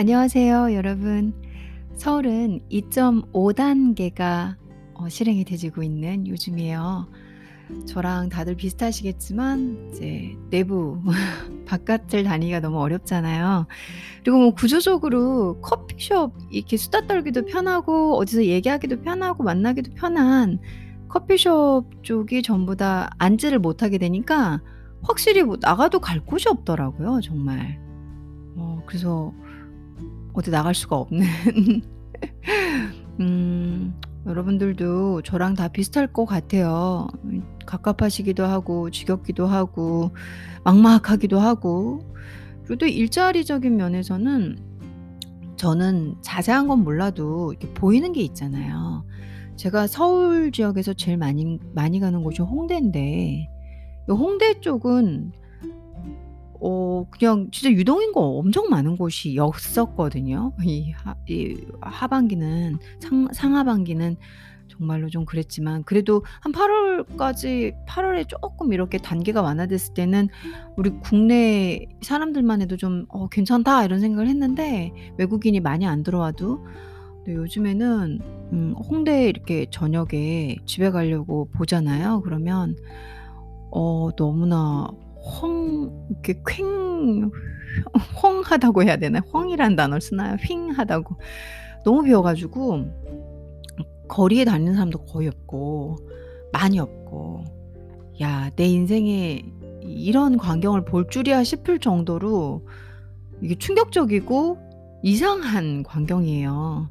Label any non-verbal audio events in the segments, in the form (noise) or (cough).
안녕하세요, 여러분. 서울은 2.5 단계가 어 실행이 되지고 있는 요즘이에요. 저랑 다들 비슷하시겠지만 이제 내부 (laughs) 바깥을 다니기가 너무 어렵잖아요. 그리고 뭐 구조적으로 커피숍 이렇게 수다 떨기도 편하고 어디서 얘기하기도 편하고 만나기도 편한 커피숍 쪽이 전부 다 앉지를 못하게 되니까 확실히 뭐 나가도 갈 곳이 없더라고요, 정말. 어 그래서 어디 나갈 수가 없는 (laughs) 음 여러분들도 저랑 다 비슷할 것 같아요. 음 갑갑하시기도 하고 지겹기도 하고 막막하기도 하고 그리고 또 일자리적인 면에서는 저는 자세한 건 몰라도 보이는 게 있잖아요. 제가 서울 지역에서 제일 많이 많이 가는 곳이 홍대인데 이 홍대 쪽은 어 그냥 진짜 유동인구 엄청 많은 곳이었었거든요. 이 하 이 하반기는 상 상하반기는 정말로 좀 그랬지만 그래도 한 8 월까지 8 월에 쪼끔 이렇게 단계가 완화됐을 때는 우리 국내 사람들만 해도 좀 '어 괜찮다.' 이런 생각을 했는데 외국인이 많이 안 들어와도 근데 요즘에는 음 홍대에 이렇게 저녁에 집에 가려고 보잖아요. 그러면 어 너무나 헝 이렇게 퀭 헝하다고 해야 되나요? 헝이라는 단어를 쓰나요? 휑하다고. 너무 비어 가지고 거리에 다니는 사람도 거의 없고 많이 없고 '야 내 인생에 이런 광경을 볼 줄이야.' 싶을 정도로 이게 충격적이고 이상한 광경이에요.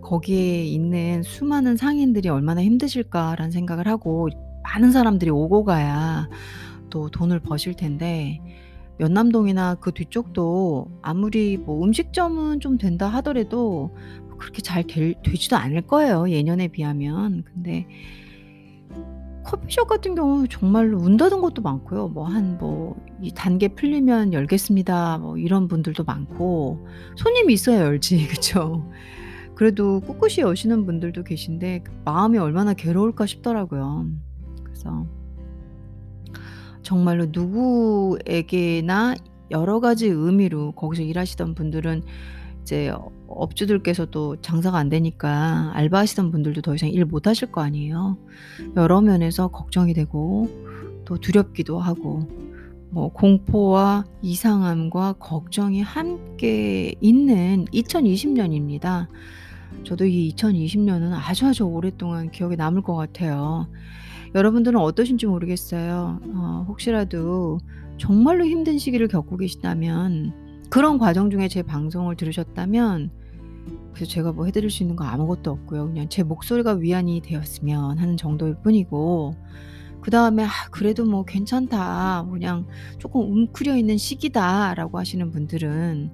거기에 있는 수많은 상인들이 '얼마나 힘드실까.'라는 생각을 하고 많은 사람들이 오고 가야 또 돈을 버실 텐데 연남동이나 그 뒤쪽도 아무리 뭐 음식점은 좀 된다 하더라도 그렇게 잘 될 되지도 않을 거예요, 예년에 비하면. 근데 커피숍 같은 경우는 정말로 문 닫은 곳도 많고요. 뭐 한 뭐 이 "단계 풀리면 열겠습니다." 뭐 이런 분들도 많고 손님이 있어야 열지 (laughs) 그쵸? 그래도 꿋꿋이 여시는 분들도 계신데 그 마음이 얼마나 괴로울까 싶더라고요. 그래서 정말로 누구에게나 여러 가지 의미로 거기서 일하시던 분들은 이제 업주들께서도 장사가 안 되니까 알바하시던 분들도 더 이상 일 못 하실 거 아니에요. 여러 면에서 걱정이 되고 또 두렵기도 하고 뭐 공포와 이상함과 걱정이 함께 있는 2020 년입니다. 저도 이 2020 년은 아주 아주 오랫동안 기억에 남을 것 같아요. 여러분들은 어떠신지 모르겠어요. 어 혹시라도 정말로 힘든 시기를 겪고 계시다면 그런 과정 중에 제 방송을 들으셨다면 그래서 제가 뭐 해 드릴 수 있는 거 아무것도 없고요. 그냥 제 목소리가 위안이 되었으면 하는 정도일 뿐이고 그 다음에 '아 그래도 뭐 괜찮다. 그냥 쪼끔 웅크려 있는 시기다.'라고 하시는 분들은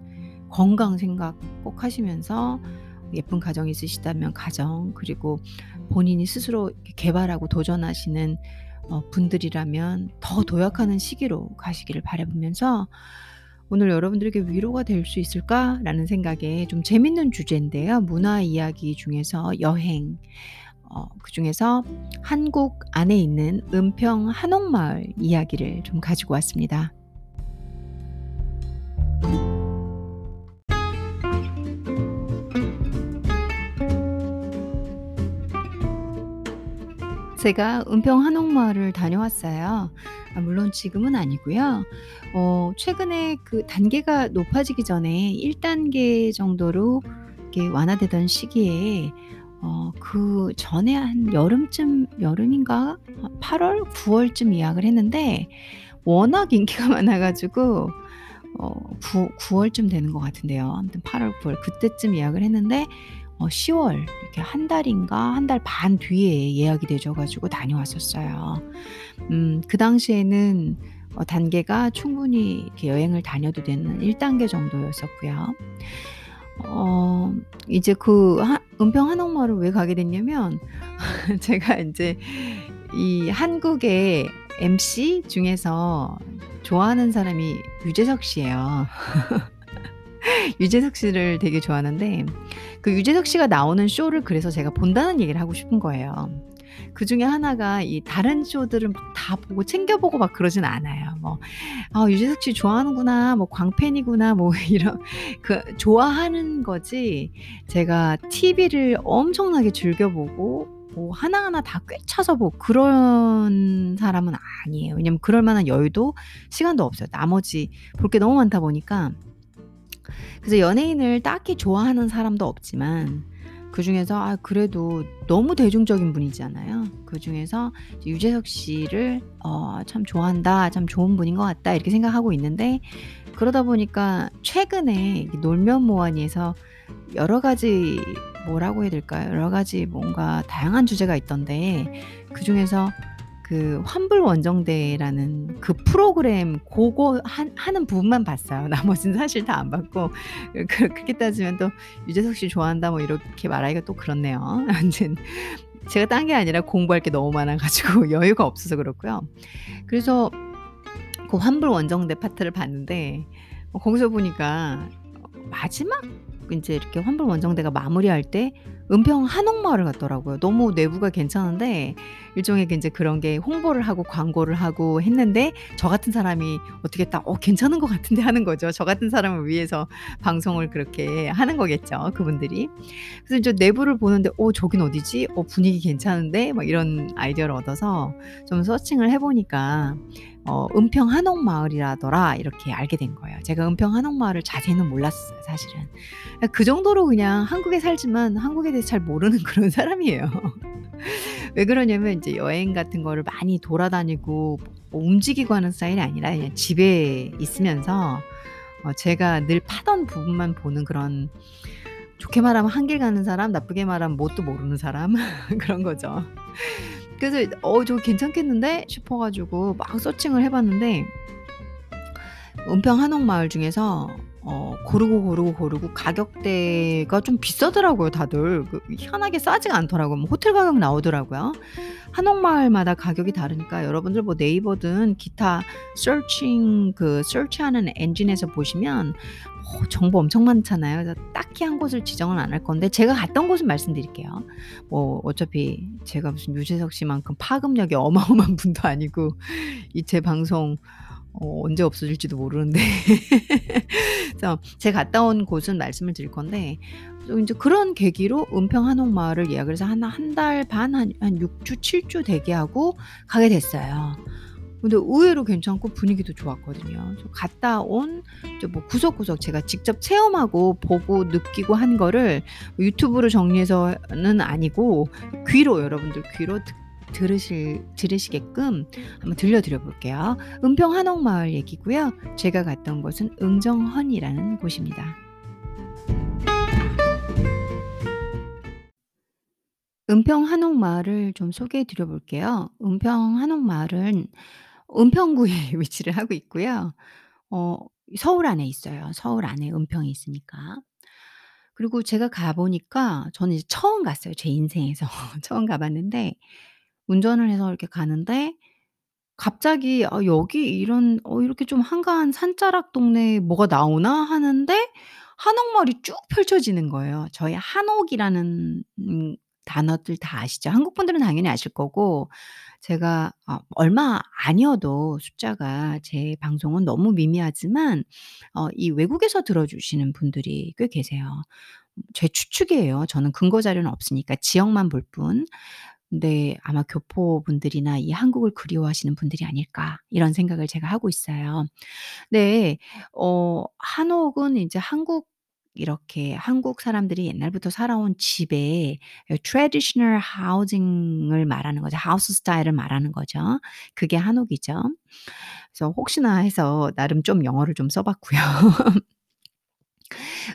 건강 생각 꼭 하시면서 예쁜 가정 있으시다면 가정 그리고 본인이 스스로 개발하고 도전하시는 어 분들이라면 더 도약하는 시기로 가시기를 바라보면서 '오늘 여러분들에게 위로가 될 수 있을까?'라는 생각에 좀 재밌는 주제인데요. 문화 이야기 중에서 여행 어 그 중에서 한국 안에 있는 은평 한옥마을 이야기를 좀 가지고 왔습니다. 제가 은평 한옥마을을 다녀왔어요. 아 물론 지금은 아니고요. 어 최근에 그 단계가 높아지기 전에 1 단계 정도로 이렇게 완화되던 시기에 어 그 전에 한 여름쯤 여름인가? 한8 월, 9 월쯤 예약을 했는데 워낙 인기가 (laughs) 많아 가지고 어구9 월쯤 되는 것 같은데요. 아무튼 8 월, 9월 그때쯤 예약을 했는데 어 10월 이렇게 한 달인가 한 달 반 뒤에 예약이 되져 가지고 다녀왔었어요. 음 그 당시에는 어 단계가 충분히 이렇게 여행을 다녀도 되는 1 단계 정도였었고요. 어 이제 그한 은평 한옥마을을 왜 가게 됐냐면 (laughs) 제가 인제 이 한국의 MC 중에서 좋아하는 사람이 유재석 씨예요. (laughs) (laughs) 유재석 씨를 되게 좋아하는데 그 유재석 씨가 나오는 쇼를 그래서 제가 본다는 얘기를 하고 싶은 거예요. 그 중에 하나가 이 다른 쇼들을 막다 보고 챙겨 보고 막 그러진 않아요. 뭐 '아 유재석 씨 좋아하는구나. 뭐 광팬이구나.' 뭐 (laughs) 이런 그 좋아하는 거지 제가 TV를 엄청나게 즐겨 보고 뭐 하나하나 다 꿰차서 보고 그런 사람은 아니에요. 왜냐면 그럴 만한 여유도 시간도 없어요. 나머지 볼 게 너무 많다 보니까. 그래서 연예인을 딱히 좋아하는 사람도 없지만 그 중에서 아 그래도 너무 대중적인 분이잖아요. 그 중에서 유재석 씨를 어 '참 좋아한다. 참 좋은 분인 것 같다.' 이렇게 생각하고 있는데 그러다 보니까 최근에 이 놀면 모하니에서 여러 가지 뭐라고 해야 될까요? 여러 가지 뭔가 다양한 주제가 있던데 그 중에서 그 환불 원정대라는 그 프로그램 고거 한 하는 부분만 봤어요. (laughs) 나머지는 사실 다 안 봤고 그 그렇게 따지면 또 "유재석 씨 좋아한다." 뭐 이렇게 말하기가 또 그렇네요. (laughs) 아무튼 제가 딴 게 아니라 공부할 게 너무 많아 가지고 (laughs) 여유가 없어서 그렇고요. 그래서 그 환불 원정대 파트를 봤는데 어 거기서 보니까 어 마지막 인제 이렇게 환불 원정대가 마무리할 때 은평 한옥마을을 갔더라고요. 너무 내부가 괜찮은데 일종의 그 인제 그런 게 홍보를 하고 광고를 하고 했는데 저 같은 사람이 어떻게 딱 '어 괜찮은 것 같은데.' 하는 거죠. 저 같은 사람을 위해서 방송을 그렇게 하는 거겠죠, 그분들이. 그래서 이제 내부를 보는데 '어 저긴 어디지? 어 분위기 괜찮은데?' 막 이런 아이디어를 얻어서 좀 서칭을 해 보니까 어 은평 한옥마을이라더라 이렇게 알게 된 거예요. 제가 은평 한옥마을을 자세히는 몰랐어요, 사실은. 아그 정도로 그냥 한국에 살지만 한국에 대해서 잘 모르는 (laughs) 그런 사람이에요. (laughs) 왜 그러냐면 인제 여행 같은 거를 많이 돌아다니고 뭐 움직이고 하는 스타일이 아니라 그냥 집에 있으면서 어 제가 늘 파던 부분만 보는 그런 좋게 말하면 한길 가는 사람, 나쁘게 말하면 뭣도 모르는 사람 (laughs) 그런 거죠. 그래서 '어 저거 괜찮겠는데?' 싶어 가지고 막 서칭을 해 봤는데 은평 한옥마을 중에서 어 고르고, 고르고, 고르고 가격대가 좀 비싸더라고요 다들. 그 희한하게 싸지가 않더라고요. 뭐 호텔 가격 나오더라고요. 한옥마을마다 가격이 다르니까 여러분들 뭐 네이버든 기타 서칭 그 서치하는 엔진에서 보시면 어 정보 엄청 많잖아요. 그래서 딱히 한 곳을 지정은 안 할 건데 제가 갔던 곳은 말씀드릴게요. 뭐 어차피 제가 무슨 유재석 씨만큼 파급력이 어마어마한 분도 아니고 이 제 방송 어 언제 없어질지도 모르는데 (laughs) 그래서 제가 갔다 온 곳은 말씀을 드릴 건데 또 인제 그런 계기로 은평 한옥마을을 예약을 해서 한 한 달 반 한 한 6 주, 7주 대기하고 가게 됐어요. 근데 의외로 괜찮고 분위기도 좋았거든요. 갔다 온 이제 뭐 구석구석 제가 직접 체험하고 보고 느끼고 한 거를 유튜브로 정리해서는 아니고 귀로 여러분들 귀로 듣 들으실 들으시게끔 한번 들려 드려 볼게요. 은평 한옥마을 얘기고요. 제가 갔던 곳은 응정헌이라는 곳입니다. 은평 한옥마을을 좀 소개해 드려 볼게요. 은평 한옥마을은 은평구에 (laughs) 위치를 하고 있고요. 어 서울 안에 있어요. 서울 안에 은평이 있으니까. 그리고 제가 가 보니까 저는 처음 갔어요, 제 인생에서. (laughs) 처음 가 봤는데 운전을 해서 이렇게 가는데 갑자기 '아 여기 이런 어 이렇게 좀 한가한 산자락 동네에 뭐가 나오나?' 하는데 한옥마을이 쭉 펼쳐지는 거예요. 저희 한옥이라는 음 단어들 다 아시죠? 한국 분들은 당연히 아실 거고 제가 어 얼마 아니어도 숫자가 제 방송은 너무 미미하지만 어 이 외국에서 들어 주시는 분들이 꽤 계세요. 제 추측이에요. 저는 근거 자료는 없으니까 지역만 볼 뿐. 근데 아마 '교포분들이나 이 한국을 그리워하시는 분들이 아닐까.' 이런 생각을 제가 하고 있어요. 네. 어 한옥은 인제 한국 이렇게 한국 사람들이 옛날부터 살아온 집에 예 traditional housing을 말하는 거죠. 하우스 스타일을 말하는 거죠. 그게 한옥이죠. 그래서 혹시나 해서 나름 좀 영어를 좀 써 봤고요. (laughs)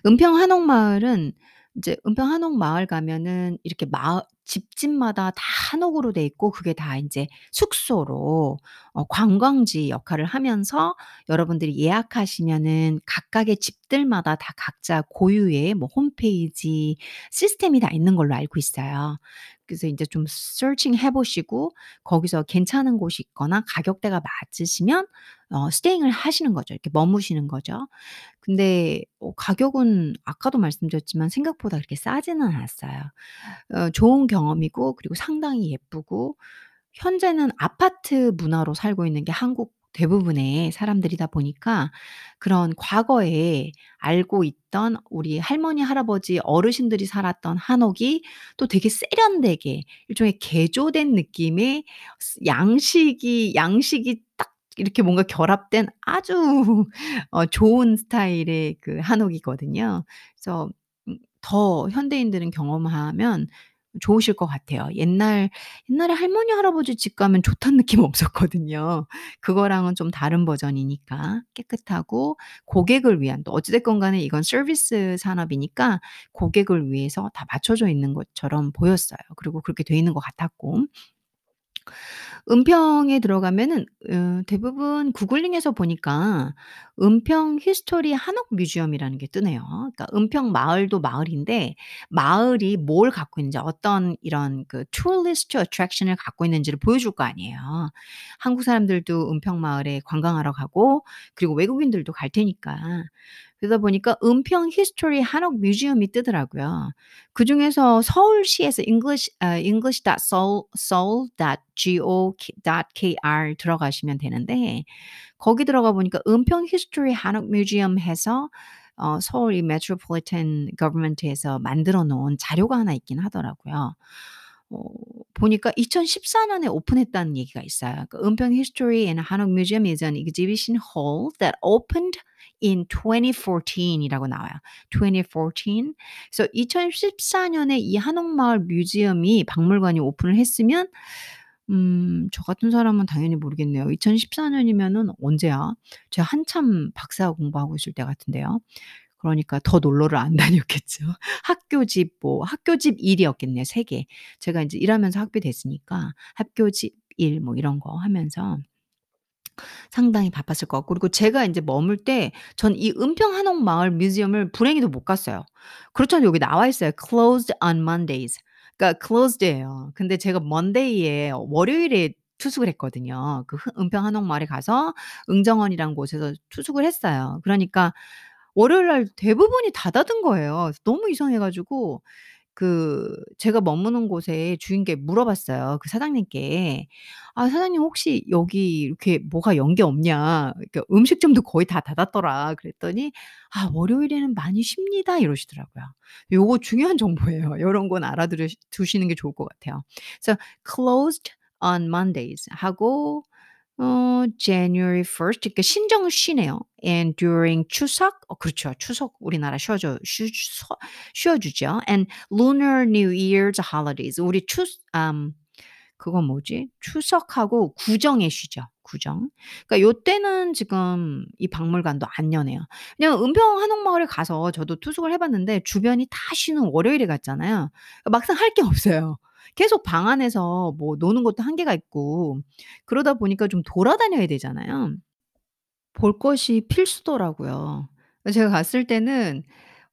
은평 한옥마을은 인제 은평 한옥 마을 가면은 이렇게 마을 집집마다 다 한옥으로 돼 있고 그게 다 인제 숙소로 어 관광지 역할을 하면서 여러분들이 예약하시면은 각각의 집들마다 다 각자 고유의 뭐 홈페이지 시스템이 다 있는 걸로 알고 있어요. 그래서 인제 좀 searching 해 보시고 거기서 괜찮은 곳이 있거나 가격대가 맞으시면 어 staying을 하시는 거죠. 이렇게 머무시는 거죠. 근데 어 가격은 아까도 말씀드렸지만 생각보다 그렇게 싸지는 않았어요. 어 좋은 경험이고 그리고 상당히 예쁘고 현재는 아파트 문화로 살고 있는 게 한국 대부분의 사람들이다 보니까 그런 과거에 알고 있던 우리 할머니, 할아버지, 어르신들이 살았던 한옥이 또 되게 세련되게 일종의 개조된 느낌의 스 양식이 양식이 딱 이렇게 뭔가 결합된 아주 (laughs) 어 좋은 스타일의 그 한옥이거든요. 그래서 음더 현대인들은 경험하면 좋으실 것 같아요. 옛날 옛날에 할머니, 할아버지 집 가면 좋다는 (laughs) 느낌 없었거든요. 그거랑은 좀 다른 버전이니까 깨끗하고 고객을 위한 또 어찌 됐건 간에 이건 서비스 산업이니까 고객을 위해서 다 맞춰져 있는 것처럼 보였어요. 그리고 그렇게 돼 있는 것 같았고. 은평에 들어가면은 으 대부분 googling해서 보니까 은평 history 한옥 museum이라는 게 뜨네요. 그러니까 은평 마을도 마을인데 마을이 뭘 갖고 있는지 어떤 이런 그 tourist attraction을 갖고 있는지를 보여줄 거 아니에요. 한국 사람들도 은평 마을에 관광하러 가고 그리고 외국인들도 갈 테니까. 그러다 보니까 은평 history 한옥 museum이 뜨더라고요. 그 중에서 서울시에서 english 어 english.seoul seoul.go.kr 들어가시면 되는데 거기 들어가 보니까 은평 history 한옥 museum 해서 어 서울 이 metropolitan government에서 만들어 놓은 자료가 하나 있긴 하더라고요. 어 보니까 2014 년에 오픈했다는 얘기가 있어요. 그 은평 History and Hanok Museum is an exhibition hall that opened in 2014 이라고 나와요. 2014. 그래서 2014 년에 이 한옥마을 뮤지엄이 박물관이 오픈을 했으면 음 저 같은 사람은 당연히 모르겠네요. 2014 년이면은 언제야? 제가 한참 박사 공부하고 있을 때 같은데요. 그러니까 더 놀러를 안 (laughs) 다녔겠죠. 학교 집 뭐 학교집 1 이었겠네요 3 개. 제가 인제 일하면서 학비 댔으니까 학교집 1뭐 이런 거 하면서 상당히 바빴을 것 같고 그리고 제가 인제 머물 때 전 이 은평 한옥 마을 museum을 불행히도 못 갔어요. 그렇잖아요. 여기 나와 있어요. closed on Mondays. 그러니까 closed예요. 근데 제가 monday에 월요일에 투숙을 했거든요. 그흐 은평 한옥마을에 가서 응정원이라는 곳에서 투숙을 했어요. 그러니까 월요일 날 대부분이 닫아둔 거예요. 너무 이상해 가지고 그 제가 머무는 곳에 주인께 물어봤어요, 그 사장님께. "아 사장님 혹시 여기 이렇게 뭐가 연 게 없냐. 그러니까 음식점도 거의 다 닫았더라." 그랬더니 "아 월요일에는 많이 쉽니다." 이러시더라고요. 요거 중요한 정보예요. (laughs) 요런 건 알아들으시 두시는 게 좋을 것 같아요. 그래서 closed on Mondays 하고 어 January 1st 그러니까 신정을 쉬네요. and during 추석 어 그렇죠. 추석 우리나라 쉬어줘 쉬쉬 쉬어 주죠. and Lunar New Year's holidays 우리 추 음 그건 뭐지? 추석하고 구정에 쉬죠, 구정. 그러니까 요때는 지금 이 박물관도 안 여네요. 왜냐면 은평 한옥마을에 가서 저도 투숙을 해 봤는데 주변이 다 쉬는 월요일에 갔잖아요. 막상 할 게 없어요. 계속 방 안에서 뭐 노는 것도 한계가 있고 그러다 보니까 좀 돌아다녀야 되잖아요. 볼 것이 필수더라고요. 제가 갔을 때는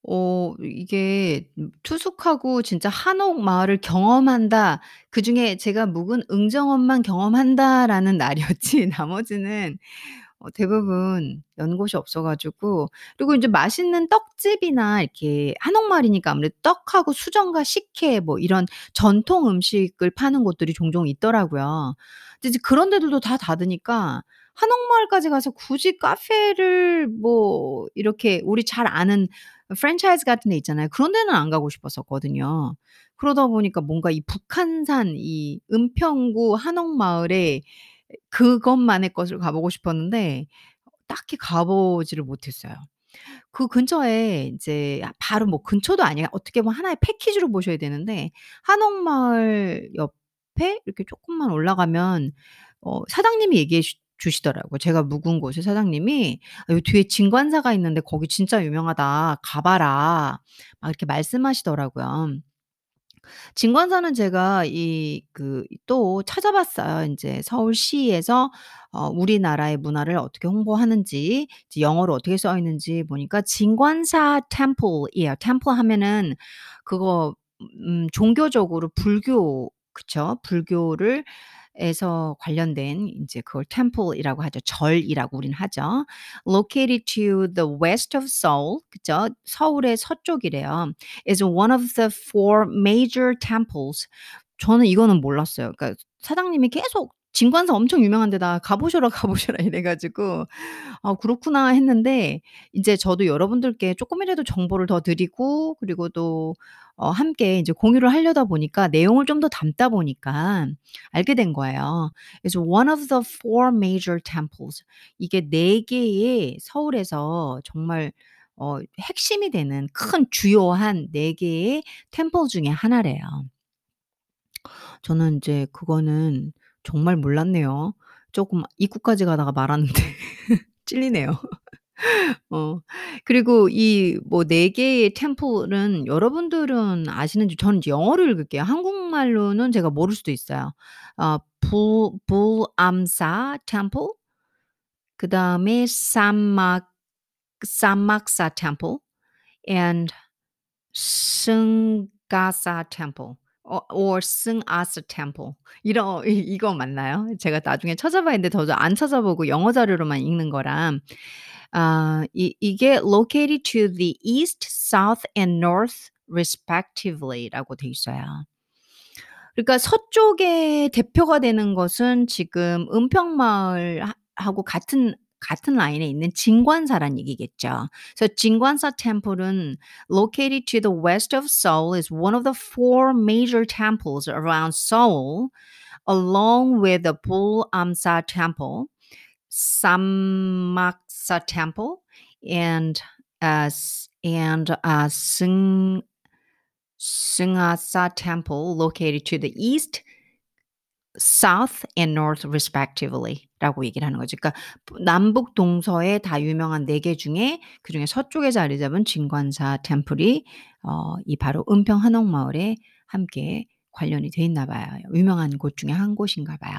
어 이게 음 투숙하고 진짜 '한옥 마을을 경험한다.' 그중에 제가 묵은 응정원만 경험한다라는 날이었지 (laughs) 나머지는 어 대부분 연곳이 없어 가지고 그리고 인제 맛있는 떡집이나 이렇게 한옥마을이니까 아무래도 떡하고 수정과 식혜 뭐 이런 전통 음식을 파는 곳들이 종종 있더라고요. 근데 이제 그런 데들도 다 닫으니까 한옥마을까지 가서 굳이 카페를 뭐 이렇게 우리 잘 아는 프랜차이즈 같은 데 있잖아요. 그런 데는 안 가고 싶었었거든요. 그러다 보니까 뭔가 이 북한산 이 은평구 한옥마을에 그것만의 것을 가 보고 싶었는데 딱히 가 보지를 못했어요. 그 근처에 아 바로 뭐 근처도 아니야 어떻게 보면 하나의 패키지로 보셔야 되는데 한옥마을 옆에 이렇게 쪼끔만 올라가면 어 사장님이 얘기해 주 주시더라고요. 제가 묵은 곳의 사장님이 "아 요 뒤에 진관사가 있는데 거기 진짜 유명하다. 가 봐라." 막 이렇게 말씀하시더라고요. 진관사는 제가 이 그 또 찾아봤어요. 인제 서울시에서 어 우리나라의 문화를 어떻게 홍보하는지 이제 영어로 어떻게 써 있는지 보니까 진관사 템플이에요. 템플 하면은 그거 음 종교적으로 불교 그쵸. 불교를 에서 관련된 인제 그걸 temple이라고 하죠. 절이라고 우리는 하죠. Located to the west of Seoul 그죠. 서울의 서쪽이래요. Is one of the four major temples. 저는 이거는 몰랐어요. 그러니까 사장님이 계속 "진관사 엄청 유명한 데다. 가 보셔라, 가 보셔라." (laughs) 이래 가지고 '아 그렇구나.' 했는데 인제 저도 여러분들께 쪼끔이라도 정보를 더 드리고 그리고 또 어 함께 인제 공유를 하려다 보니까 내용을 좀 더 담다 보니까 알게 된 거예요. Is one of the four major temples. 이게 4 개의 서울에서 정말 어 핵심이 되는 큰 주요한 4 개의 템플 중에 하나래요. 저는 인제 그거는 정말 몰랐네요. 쪼금 입구까지 가다가 말았는데 (laughs) 찔리네요. 어 그리고 이 뭐 4 개의 템플은 여러분들은 아시는지 저는 영어로 읽을게요. 한국말로는 제가 모를 수도 있어요. 어 불 불암사 템플 그다음에 삼막 삼막사 템플 and 승가사 템플 어 or 승아사 템플 이러 이 이거 맞나요? 제가 나중에 찾아봐야 되는데 저도 안 찾아보고 영어 자료로만 읽는 거라. 아 이 이게 located to the east, south and north respectively라고 돼 있어요. 그러니까 서쪽의 대표가 되는 것은 지금 은평마을 하 하고 같은 같은 라인에 있는 진관사란 얘기겠죠. So, 진관사 템플은 located to the west of Seoul is one of the four major temples around Seoul along with the Bul Amsa temple, Sammaksa temple and uh, and uh, Sung Sungasa temple located to the east south and north respectively라고 얘기를 하는 거죠. 그러니까 남북 동서에 다 유명한 4개 중에 그중에 서쪽에 자리 잡은 진관사 템플이 어 이 바로 은평 한옥마을에 함께 관련이 돼 있나 봐요. 유명한 곳 중에 한 곳인가 봐요.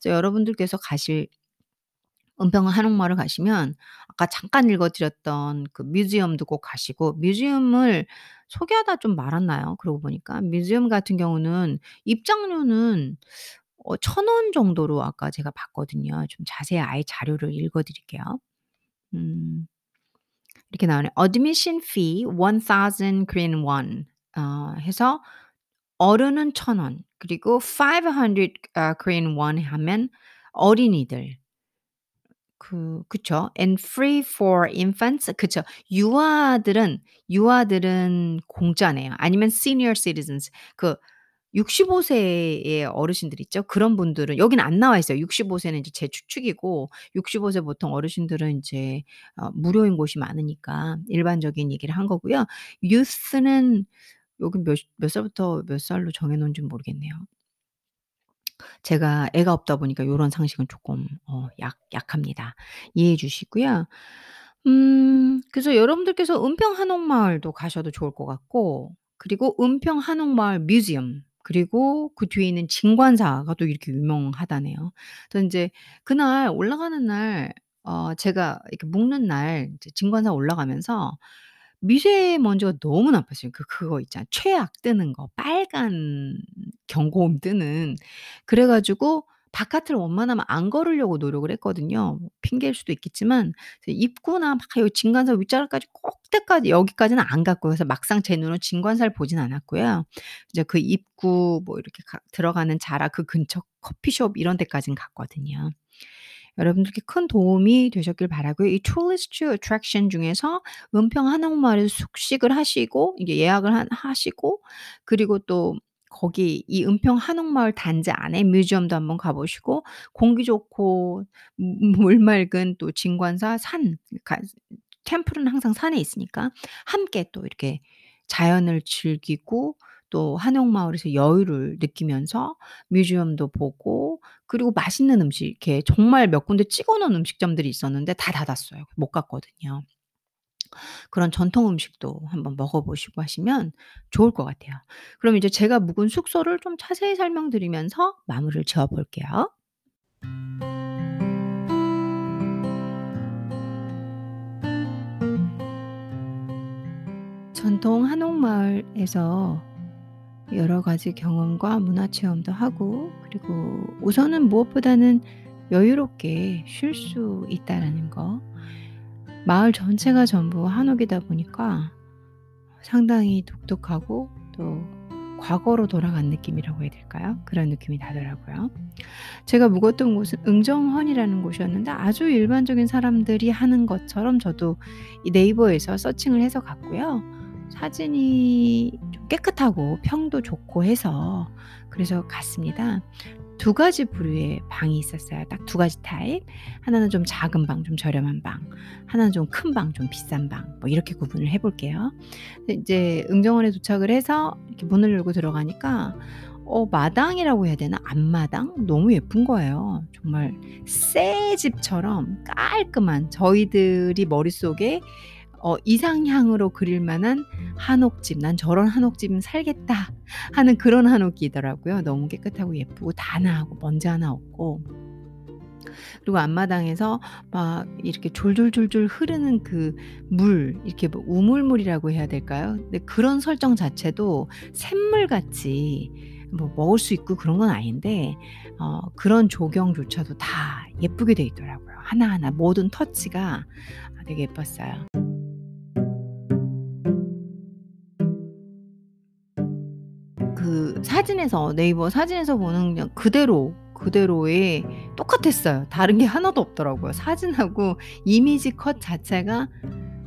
그래서 여러분들께서 가실 은평 한옥마을을 가시면 아까 잠깐 읽어 드렸던 그 museum도 꼭 가시고 museum을 소개하다 좀 말았나요? 그러고 보니까. museum 같은 경우는 입장료는 어 1,000원 정도로 아까 제가 봤거든요. 좀 자세히 아예 자료를 읽어 드릴게요. 음. 이렇게 나오네요. Admission fee 1,000 Korean won 어 해서 어른은 1,000원 그리고 500아 Korean won 하면 어린이들 그 그쵸. and free for infants 그쵸. 유아들은 유아들은 공짜네요. 아니면 senior citizens 그 65 세의 어르신들 있죠. 그런 분들은 여기는 안 나와 있어요. 65 세는 이제 제 추측이고 65세 보통 어르신들은 인제 어 무료인 곳이 많으니까 일반적인 얘기를 한 거고요. youth는 여기 몇 몇 살부터 몇 살로 정해 놓은지는 모르겠네요. 제가 애가 없다 보니까 요런 상식은 쪼끔 어약 약합니다. 이해해 주시고요. 음 그래서 여러분들께서 은평 한옥마을도 가셔도 좋을 것 같고 그리고 은평 한옥마을 뮤지엄 그리고 그 뒤에 있는 진관사가 또 이렇게 유명하다네요. 그래서 인제 그날 올라가는 날 어 제가 이렇게 묵는 날 이제 진관사 올라가면서 미세먼지가 너무 나빴어요. 그 그거 있잖아요. 최악 뜨는 거 빨간 경고음 뜨는. 그래 가지고 바깥을 웬만하면 안 걸으려고 노력을 했거든요. 뭐 핑계일 수도 있겠지만 입구나 막요 진관사 윗자락까지 꼭대까지 여기까지는 안 갔고요. 그래서 막상 제 눈으로 진관사를 보진 않았고요. 이제 그 입구 뭐 이렇게 가 들어가는 자락 그 근처 커피숍 이런 데까진 갔거든요. 여러분들께 큰 도움이 되셨길 바라고요. 이 tourist attraction 중에서 은평 한옥마을에서 숙식을 하시고 이게 예약을 한 하시고 그리고 또 거기 이 은평 한옥마을 단지 안에 뮤지엄도 한번 가 보시고 공기 좋고 음 물 맑은 또 진관사 산 가 템플은 항상 산에 있으니까 함께 또 이렇게 자연을 즐기고 또 한옥마을에서 여유를 느끼면서 뮤지엄도 보고 그리고 맛있는 음식 이렇게 정말 몇 군데 찍어 놓은 음식점들이 있었는데 다 닫았어요. 못 갔거든요. 그런 전통 음식도 한번 먹어 보시고 하시면 좋을 것 같아요. 그럼 이제 제가 묵은 숙소를 좀 자세히 설명드리면서 마무리를 지어 볼게요. 전통 한옥마을에서 여러 가지 경험과 문화 체험도 하고 그리고 우선은 무엇보다는 여유롭게 쉴 수 있다라는 거. 마을 전체가 전부 한옥이다 보니까 상당히 독특하고 또 과거로 돌아간 느낌이라고 해야 될까요? 그런 느낌이 나더라고요. 제가 묵었던 곳은 응정헌이라는 곳이었는데 아주 일반적인 사람들이 하는 것처럼 저도 이 네이버에서 서칭을 해서 갔고요. 사진이 좀 깨끗하고 평도 좋고 해서 그래서 갔습니다. 두 가지 부류의 방이 있었어요. 딱 두 가지 타입. 하나는 좀 작은 방, 좀 저렴한 방. 하나는 좀 큰 방, 좀 비싼 방. 뭐 이렇게 구분을 해 볼게요. 이제 응정원에 도착을 해서 이렇게 문을 열고 들어가니까 어 마당이라고 해야 되나? 앞마당? 너무 예쁜 거예요. 정말 새 집처럼 깔끔한 저희들이 머릿속에 어 이상향으로 그릴 만한 한옥집 '난 저런 한옥집은 살겠다.' 하는 그런 한옥이더라고요. 너무 깨끗하고 예쁘고 단아하고 먼지 하나 없고. 그리고 앞마당에서 막 이렇게 졸졸졸졸 흐르는 그 물 이렇게 뭐 우물물이라고 해야 될까요? 근데 그런 설정 자체도 샘물같이 뭐 먹을 수 있고 그런 건 아닌데 어 그런 조경조차도 다 예쁘게 돼 있더라고요. 하나하나 모든 터치가 되게 예뻤어요. 사진에서 네이버 사진에서 보는 그냥 그대로, 그대로의 똑같았어요. 다른 게 하나도 없더라고요. 사진하고 이미지 컷 자체가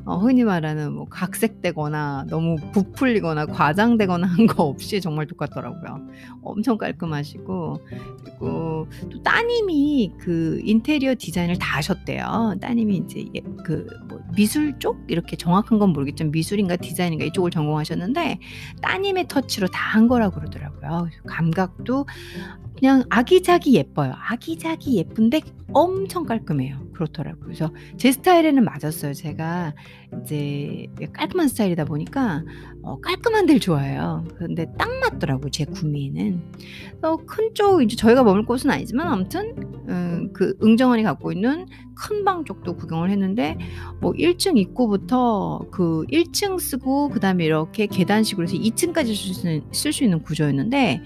어 흔히 말하는 뭐 각색되거나 너무 부풀리거나 과장되거나 한 거 없이 정말 똑같더라고요. 엄청 깔끔하시고 그리고 또 따님이 그 인테리어 디자인을 다 하셨대요. 따님이 인제 예그뭐 미술 쪽 이렇게 정확한 건 모르겠지만 미술인가 디자인인가 이쪽을 전공하셨는데 따님의 터치로 다 한 거라고 그러더라고요. 감각도 그냥 아기자기 예뻐요. 아기자기 예쁜데 엄청 깔끔해요. 그렇더라고요. 그래서 제 스타일에는 맞았어요. 제가 이제 깔끔한 스타일이다 보니까 어 깔끔한 데를 좋아해요. 그런데 딱 맞더라고요, 제 구미에는. 어 큰쪽 이제 저희가 머물 곳은 아니지만 아무튼 음 그 응정원이 갖고 있는 큰 방 쪽도 구경을 했는데 뭐 1층 입구부터 그 1층 쓰고 그다음에 이렇게 계단식으로 해서 2 층까지 쓸 수 있는 구조였는데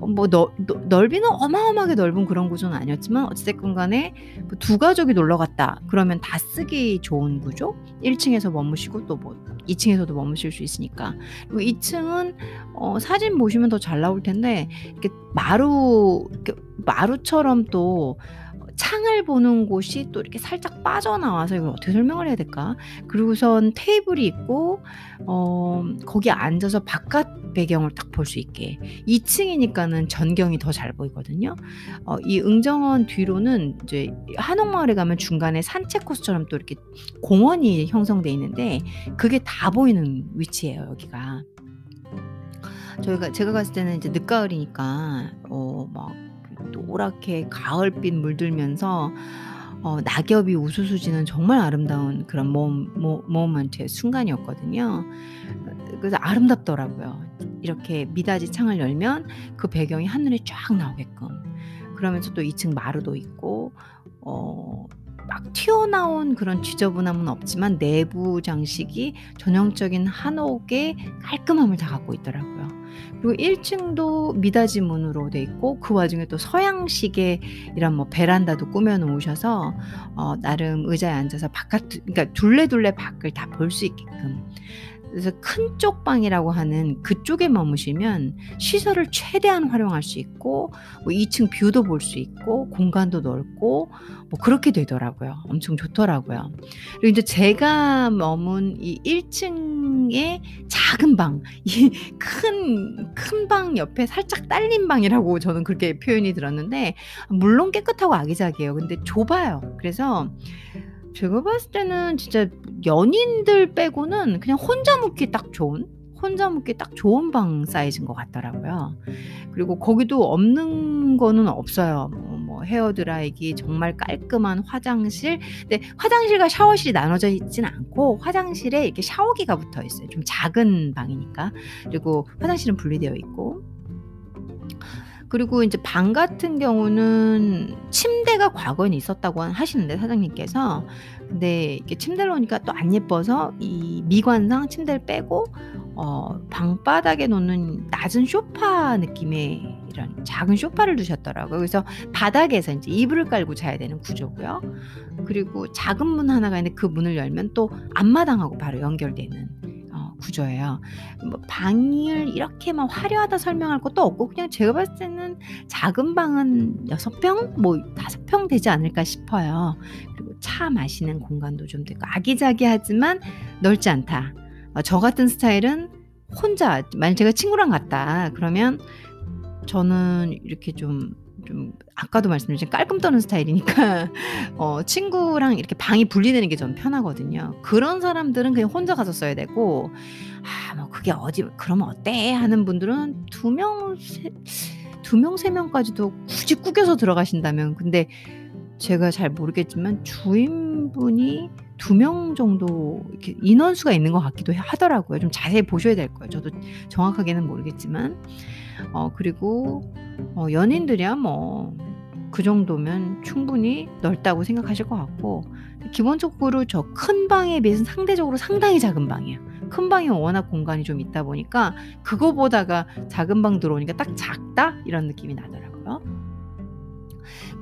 어뭐너 너 넓이는 어마어마하게 넓은 그런 구조는 아니었지만 됐건 간에 뭐 두 가족이 놀러 갔다 그러면 다 쓰기 좋은 구조? 1 층에서 머무시고 또 뭐 2 층에서도 머무실 수 있으니까. 그리고 2 층은 어 사진 보시면 더 잘 나올 텐데 이렇게 마루 이렇게 마루처럼 또 창을 보는 곳이 또 이렇게 살짝 빠져나와서 이걸 어떻게 설명을 해야 될까? 그리고선 테이블이 있고 어 거기에 앉아서 바깥 배경을 딱 볼 수 있게 2 층이니까는 전경이 더 잘 보이거든요. 어 이 응정원 뒤로는 이제 한옥마을에 가면 중간에 산책 코스처럼 또 이렇게 공원이 형성돼 있는데 그게 다 보이는 위치예요 여기가. 저희가 제가 갔을 때는 이제 늦가을이니까 어막 노랗게 가을빛 물들면서 어 낙엽이 우수수 지는 정말 아름다운 그런 모모 모먼트의 순간이었거든요. 어 그래서 아름답더라고요. 이렇게 미닫이 창을 열면 그 배경이 한눈에 쫙 나오게끔. 그러면서 또 2층 마루도 있고 어 막 튀어나온 그런 지저분함은 없지만 내부 장식이 전형적인 한옥의 깔끔함을 다 갖고 있더라고요. 그리고 1 층도 미닫이 문으로 돼 있고 그 와중에 또 서양식의 이런 뭐 베란다도 꾸며 놓으셔서 어 나름 의자에 앉아서 바깥 그러니까 둘레둘레 밖을 다 볼 수 있게끔 그래서 큰 쪽방이라고 하는 그쪽에 머무시면 시설을 최대한 활용할 수 있고 뭐 2층 view도 볼 수 있고 공간도 넓고 뭐 그렇게 되더라고요. 엄청 좋더라고요. 그리고 인제 제가 머문 이 1 층의 작은 방 이 큰 큰 방 옆에 살짝 딸린 방이라고 저는 그렇게 표현이 들었는데 물론 깨끗하고 아기자기해요. 근데 좁아요. 그래서 제가 봤을 때는 진짜 연인들 빼고는 그냥 혼자 묵기 딱 좋은 혼자 묵기 딱 좋은 방 사이즈인 것 같더라고요. 그리고 거기도 없는 거는 없어요. 뭐 뭐 헤어 드라이기, 정말 깔끔한 화장실. 근데 화장실과 샤워실이 나눠져 있진 않고 화장실에 이렇게 샤워기가 붙어 있어요. 좀 작은 방이니까. 그리고 화장실은 분리되어 있고. 그리고 인제 방 같은 경우는 침대가 과거에는 있었다고 하시는데 사장님께서. 근데 이렇게 침대를 놓으니까 또 안 예뻐서 이 미관상 침대를 빼고 어 방바닥에 놓는 낮은 소파 느낌의 이런 작은 소파를 두셨더라고요. 그래서 바닥에서 인제 이불을 깔고 자야 되는 구조고요. 그리고 작은 문 하나가 있는데 그 문을 열면 또 앞마당하고 바로 연결되는 어 구조예요. 뭐 방을 이렇게 막 화려하다 설명할 것도 없고 그냥 제가 봤을 때는 작은 방은 6평 뭐 5평 되지 않을까 싶어요. 그리고 차 마시는 공간도 좀 되고 아기자기하지만 넓지 않다. 어저 같은 스타일은 혼자 만약 제가 친구랑 갔다 그러면 저는 이렇게 좀 좀 아까도 말씀드렸지만 깔끔 떠는 스타일이니까 (laughs) 어 친구랑 이렇게 방이 분리되는 게좀 편하거든요. 그런 사람들은 그냥 혼자 가서 써야 되고 '아 뭐 그게 어디 그러면 어때?' 하는 분들은 2명세2명3 명까지도 굳이 꾸겨서 들어가신다면 근데 제가 잘 모르겠지만 주인분이 2명 정도 이렇게 인원수가 있는 것 같기도 하더라고요. 좀 자세히 보셔야 될 거예요. 저도 정확하게는 모르겠지만. 어 그리고 어 연인들이야 뭐 그 정도면 충분히 넓다고 생각하실 것 같고 기본적으로 저 큰 방에 비해서는 상대적으로 상당히 작은 방이에요. 큰 방이 워낙 공간이 좀 있다 보니까 그거보다가 작은 방 들어오니까 '딱 작다.' 이런 느낌이 나더라고요.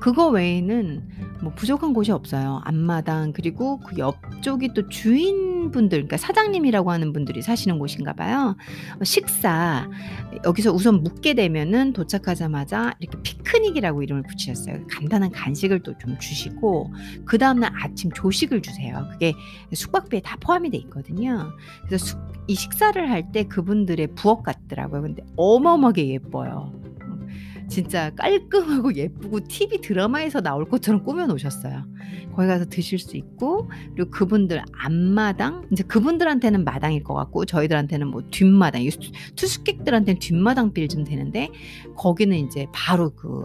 그거 외에는 뭐 부족한 곳이 없어요. 앞마당 그리고 그 옆쪽이 또 주인 분들 그러니까 사장님이라고 하는 분들이 사시는 곳인가 봐요. 어 식사 여기서 우선 묵게 되면은 도착하자마자 이렇게 피크닉이라고 이름을 붙이셨어요. 간단한 간식을 또 좀 주시고 그 다음 날 아침 조식을 주세요. 그게 숙박비에 다 포함이 돼 있거든요. 그래서 숙 이 식사를 할 때 그분들의 부엌 같더라고요. 근데 어마어마하게 예뻐요. 음 진짜 깔끔하고 예쁘고 TV 드라마에서 나올 것처럼 꾸며 놓으셨어요. 거기 가서 드실 수 있고 그리고 그분들 앞마당 인제 그분들한테는 마당일 것 같고 저희들한테는 뭐 뒷마당 투숙객들한테는 뒷마당 빌좀 되는데 거기는 인제 바로 그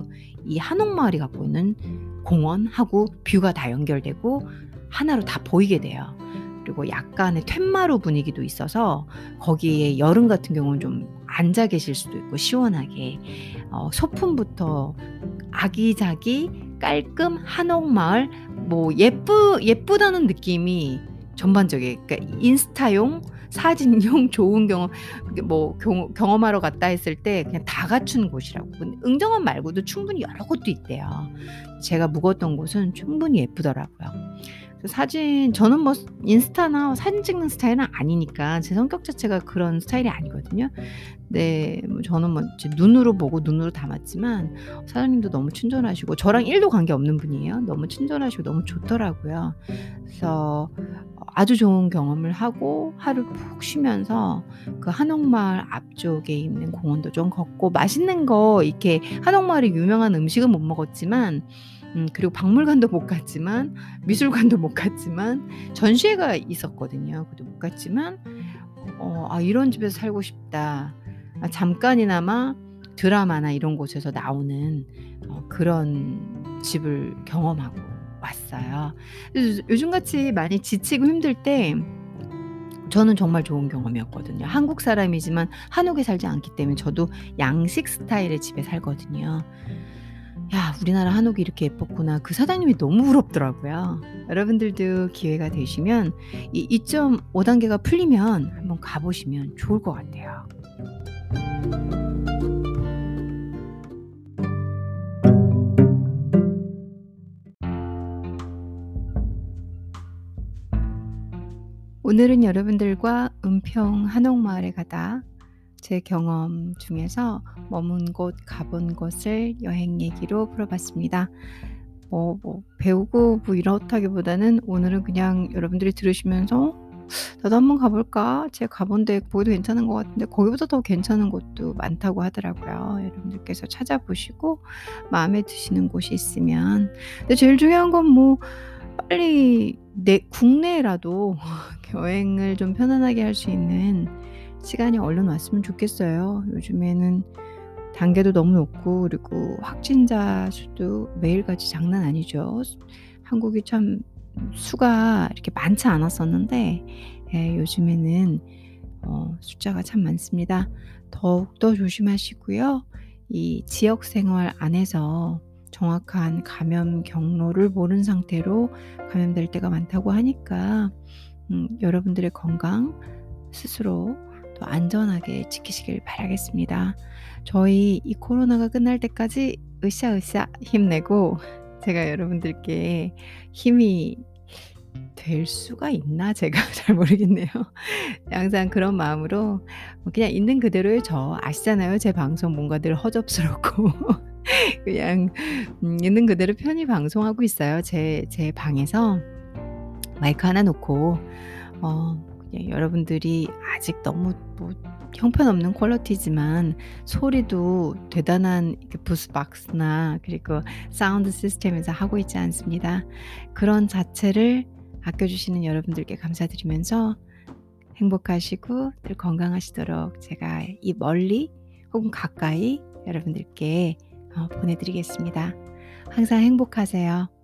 이 한옥마을이 갖고 있는 공원하고 뷰가 다 연결되고 하나로 다 보이게 돼요. 그리고 약간의 툇마루 분위기도 있어서 거기에 여름 같은 경우는 좀 앉아 계실 수도 있고 시원하게 어 소품부터 아기자기 깔끔 한옥마을 뭐 예쁘 예쁘다는 느낌이 전반적이에요. 그러니까 인스타용, 사진용 (laughs) 좋은 경험 뭐경 경험하러 갔다 했을 때 그냥 다 갖춘 곳이라고. 응정원 말고도 충분히 여러 곳도 있대요. 제가 묵었던 곳은 충분히 예쁘더라고요. 그 사진 저는 뭐 인스타나 사진 찍는 스타일은 아니니까 제 성격 자체가 그런 스타일이 아니거든요. 네. 뭐 저는 뭐 눈으로 보고 눈으로 담았지만 사장님도 너무 친절하시고 저랑 1도 관계 없는 분이에요. 너무 친절하시고 너무 좋더라고요. 그래서 어 아주 좋은 경험을 하고 하루 푹 쉬면서 그 한옥마을 앞쪽에 있는 공원도 좀 걷고 맛있는 거 이렇게 한옥마을의 유명한 음식은 못 먹었지만 음 그리고 박물관도 못 갔지만 미술관도 못 갔지만 전시회가 있었거든요. 그것도 못 갔지만 어 '아 이런 집에서 살고 싶다.' 아 잠깐이나마 드라마나 이런 곳에서 나오는 어 그런 집을 경험하고 왔어요. 요즘같이 많이 지치고 힘들 때 저는 정말 좋은 경험이었거든요. 한국 사람이지만 한옥에 살지 않기 때문에 저도 양식 스타일의 집에 살거든요. ' 야 우리나라 한옥이 이렇게 예뻤구나.' 그 사장님이 너무 부럽더라고요. 여러분들도 기회가 되시면 이 2.5 단계가 풀리면 한번 가 보시면 좋을 것 같아요. 오늘은 여러분들과 은평 한옥마을에 가다 제 경험 중에서 머문 곳, 가본 곳을 여행 얘기로 풀어봤습니다. 뭐 뭐 배우고 뭐 이렇다기보다는 오늘은 그냥 여러분들이 들으시면서 '나도 한번 가 볼까? 제가 가본 데 거기도 괜찮은 것 같은데 거기보다 더 괜찮은 곳도 많다.'고 하더라고요. 여러분들께서 찾아보시고 마음에 드시는 곳이 있으면 근데 제일 중요한 건 뭐 빨리 내 국내라도 (laughs) 여행을 좀 편안하게 할 수 있는 시간이 얼른 왔으면 좋겠어요. 요즘에는 단계도 너무 높고 그리고 확진자 수도 매일같이 장난 아니죠. 한국이 참 수가 이렇게 많지 않았었는데 예 요즘에는 어 숫자가 참 많습니다. 더욱더 조심하시고요. 이 지역 생활 안에서 정확한 감염 경로를 모른 상태로 감염될 때가 많다고 하니까 음, 여러분들의 건강 스스로 또 안전하게 지키시길 바라겠습니다. 저희 이 코로나가 끝날 때까지 으쌰으쌰 힘내고 제가 여러분들께 힘이 될 수가 있나 제가 (laughs) 잘 모르겠네요. 항상 그런 마음으로 그냥 있는 그대로의 저 아시잖아요. 제 방송 뭔가 늘 허접스럽고 (laughs) 그냥 음 있는 그대로 편히 방송하고 있어요. 제 제 방에서 마이크 하나 놓고 어 그냥 여러분들이 아직 너무 뭐 형편없는 quality지만 소리도 대단한 booth box나 그리고 sound system에서 하고 있지 않습니다. 그런 자체를 아껴주시는 여러분들께 감사드리면서 행복하시고 늘 건강하시도록 제가 이 멀리 혹은 가까이 여러분들께 어, 보내드리겠습니다. 항상 행복하세요.